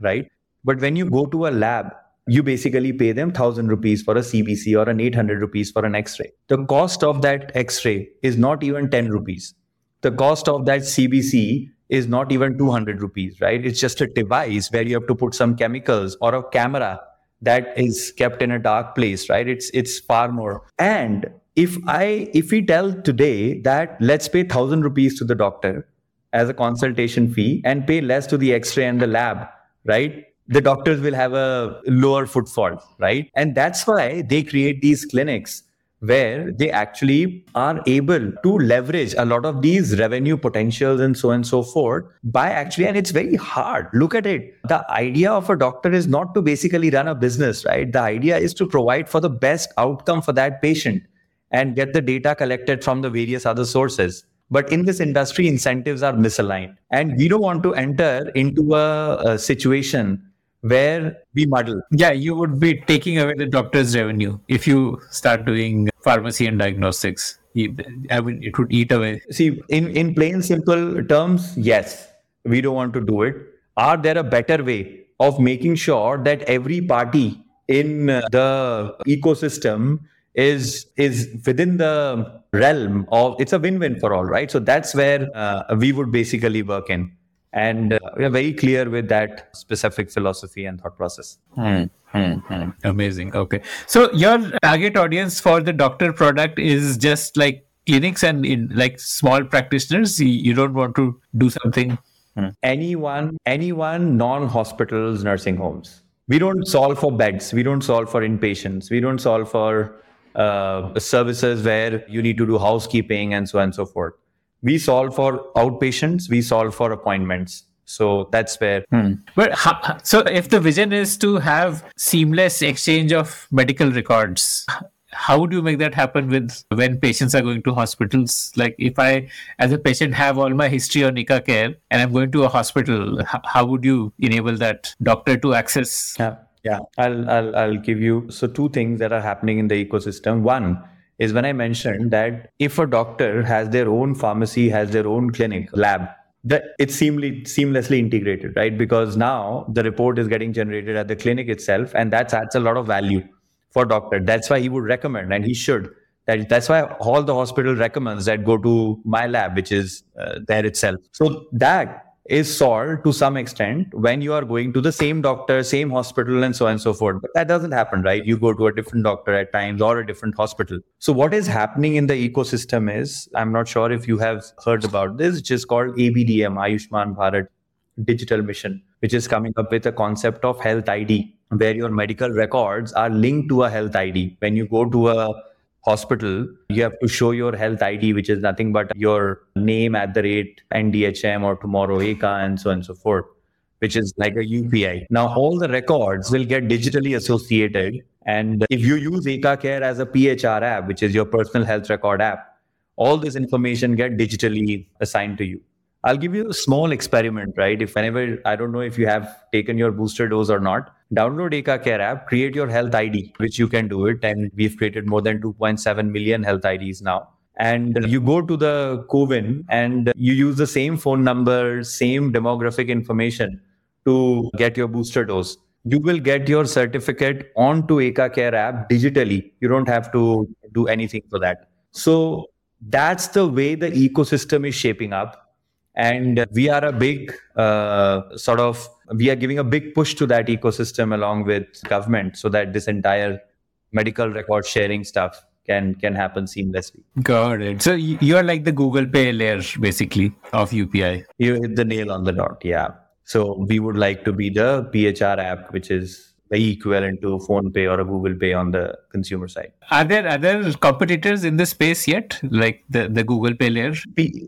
right? But when you go to a lab, you basically pay them 1000 rupees for a CBC or an 800 rupees for an x ray. The cost of that x ray is not even 10 rupees. The cost of that CBC is not even 200 rupees, right? It's just a device where you have to put some chemicals or a camera that is kept in a dark place right? It's it's far more. And if i if we tell today that let's pay 1000 rupees to the doctor as a consultation fee and pay less to the x-ray and the lab right? The doctors will have a lower footfall right? And that's why they create these clinics where they actually are able to leverage a lot of these revenue potentials and so on and so forth by actually and it's very hard. Look at it. The idea of a doctor is not to basically run a business right? The idea is to provide for the best outcome for that patient and get the data collected from the various other sources. But in this industry incentives are misaligned. And we don't want to enter into a, a situation where we muddle. Yeah, you would be taking away the doctor's revenue if you start doing pharmacy and diagnostics. I mean, it would eat away. See, in, in plain simple terms, yes, we don't want to do it. Are there a better way of making sure that every party in the ecosystem is is within the realm of it's a win-win for all right so that's where uh, we would basically work in and uh, we are very clear with that specific philosophy and thought process. Hmm, hmm, hmm. amazing. Okay. So your target audience for the doctor product is just like clinics and in like small practitioners? You don't want to do something? Anyone anyone non hospitals nursing homes. We don't solve for beds. We don't solve for inpatients. We don't solve for uh, services where you need to do housekeeping and so on and so forth we solve for outpatients we solve for appointments. So that's where hmm. but how, so if the vision is to have seamless exchange of medical records how do you make that happen with when patients are going to hospitals? Like if i as a patient have all my history on Eka care and i'm going to a hospital how would you enable that doctor to access? Yeah. Yeah. I'll i'll, I'll give you so two things that are happening in the ecosystem. One is when I mentioned that if a doctor has their own pharmacy, has their own clinic, lab, that it's seamly, seamlessly integrated, right? Because now the report is getting generated at the clinic itself, and that adds a lot of value for doctor. That's why he would recommend, and he should. That, that's why all the hospital recommends that go to my lab, which is uh, there itself. So that is solved to some extent when you are going to the same doctor, same hospital, and so on and so forth. But that doesn't happen, right? You go to a different doctor at times or a different hospital. So, what is happening in the ecosystem is I'm not sure if you have heard about this, which is called ABDM, Ayushman Bharat Digital Mission, which is coming up with a concept of health ID, where your medical records are linked to a health ID. When you go to a hospital, you have to show your health ID, which is nothing but your name at the rate NDHM or tomorrow Eka and so on and so forth, which is like a UPI. Now, all the records will get digitally associated. And if you use Eka Care as a PHR app, which is your personal health record app, all this information get digitally assigned to you. I'll give you a small experiment, right? If whenever, I don't know if you have taken your booster dose or not, download Eka Care app, create your health ID, which you can do it. And we've created more than 2.7 million health IDs now. And you go to the CoWIN and you use the same phone number, same demographic information to get your booster dose. You will get your certificate onto Eka Care app digitally. You don't have to do anything for that. So that's the way the ecosystem is shaping up. And we are a big uh, sort of, we are giving a big push to that ecosystem along with government so that this entire medical record sharing stuff can can happen seamlessly. Got it. So you're like the Google Pay layer basically of UPI. You hit the nail on the dot. Yeah. So we would like to be the PHR app, which is the equivalent to a PhonePe or a google pay on the consumer side? Are there other competitors in the space yet? Like the, the google pay layer?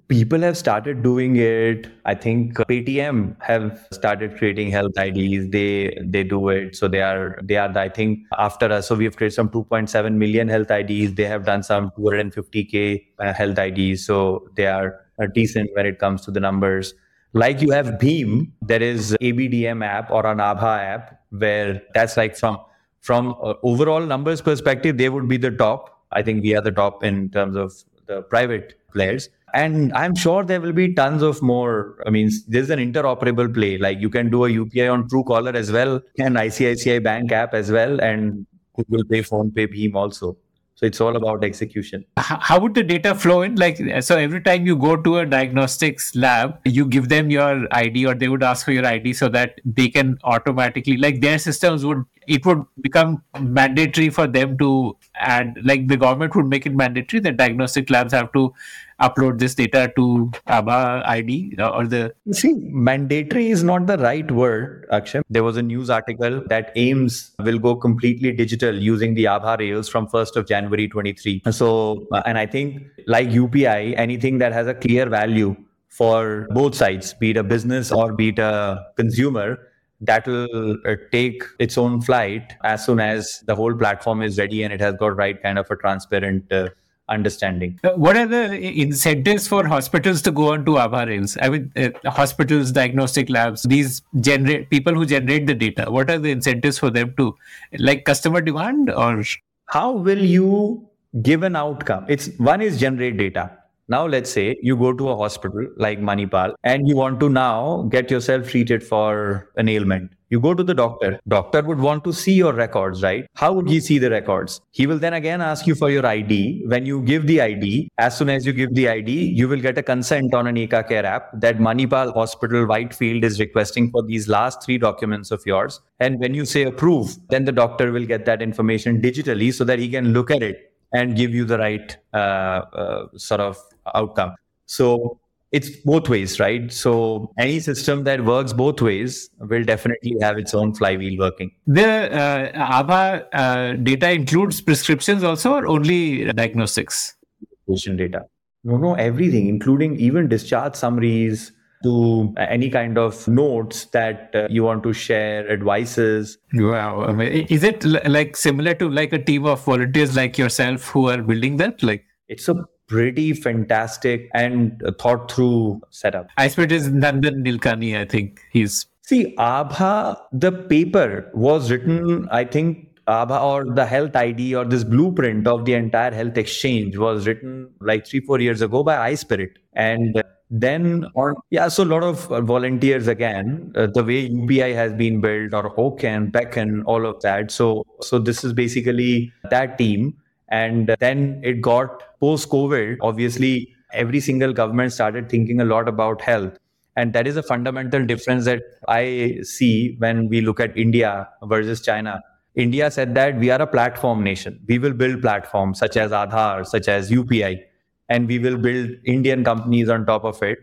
People have started doing it. I think paytm have started creating health ids they they do it. So they are they are i think after us. So we have created some 2.7 million health ids they have done some 250k uh, health ids so they are uh, decent when it comes to the numbers. Like you have BHIM, there is ABDM app or an Abha app where that's like from from uh, overall numbers perspective, they would be the top. I think we are the top in terms of the private players. And I'm sure there will be tons of more. I mean, there's an interoperable play. Like you can do a UPI on Truecaller as well, and ICICI Bank app as well, and Google Pay, Phone Pay, BHIM also. So it's all about execution. How would the data flow in? Like, so every time you go to a diagnostics lab, you give them your ID or they would ask for your ID so that they can automatically, like their systems would, it would become mandatory for them to add, like the government would make it mandatory that diagnostic labs have to upload this data to Aabha ID or the. See, mandatory is not the right word, Akshay. There was a news article that AIIMS will go completely digital using the Aabha rails from 1st of January 23. So, uh, and I think like UPI, anything that has a clear value for both sides, be it a business or be it a consumer, that will uh, take its own flight as soon as the whole platform is ready and it has got right kind of a transparent uh, understanding. Uh, what are the incentives for hospitals to go on to Aabha Rails? I mean, uh, hospitals, diagnostic labs, these generate people who generate the data. What are the incentives for them to, like customer demand or? How will you give an outcome? It's one is generate data. Now, let's say you go to a hospital like Manipal and you want to now get yourself treated for an ailment. You go to the doctor. Doctor would want to see your records, right? How would he see the records? He will then again ask you for your ID. When you give the ID, as soon as you give the ID, you will get a consent on an Eka Care app that Manipal Hospital Whitefield is requesting for these last three documents of yours. And when you say approve, then the doctor will get that information digitally so that he can look at it and give you the right uh, uh, sort of outcome. So it's both ways, right? So any system that works both ways will definitely have its own flywheel working. The uh, uh, data includes prescriptions also, or only diagnostics? Patient data. No, no, everything, including even discharge summaries, to any kind of notes that uh, you want to share, advices. Wow. I mean, is it l- like similar to like a team of volunteers like yourself who are building that? Like it's a pretty fantastic and thought through setup. I suppose it is Nandan Nilekani, I think. He's See, Abha, the paper was written, I think Aabha or the health ID or this blueprint of the entire health exchange was written like three, four years ago by iSPIRT. And then on, yeah, so a lot of volunteers again, uh, the way UPI has been built or OCEN, Beckn, all of that. So, so this is basically that team and then it got post COVID. Obviously, every single government started thinking a lot about health. And that is a fundamental difference that I see when we look at India versus China. India said that we are a platform nation. We will build platforms such as Aadhaar, such as UPI, and we will build Indian companies on top of it.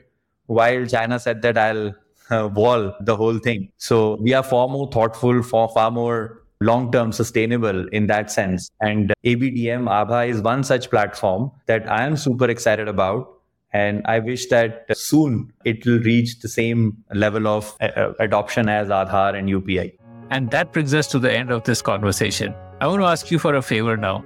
While China said that I'll uh, wall the whole thing. So we are far more thoughtful, far, far more long term sustainable in that sense. And ABDM Aabha is one such platform that I am super excited about. And I wish that soon it will reach the same level of uh, adoption as Aadhaar and UPI. And that brings us to the end of this conversation. I want to ask you for a favor now.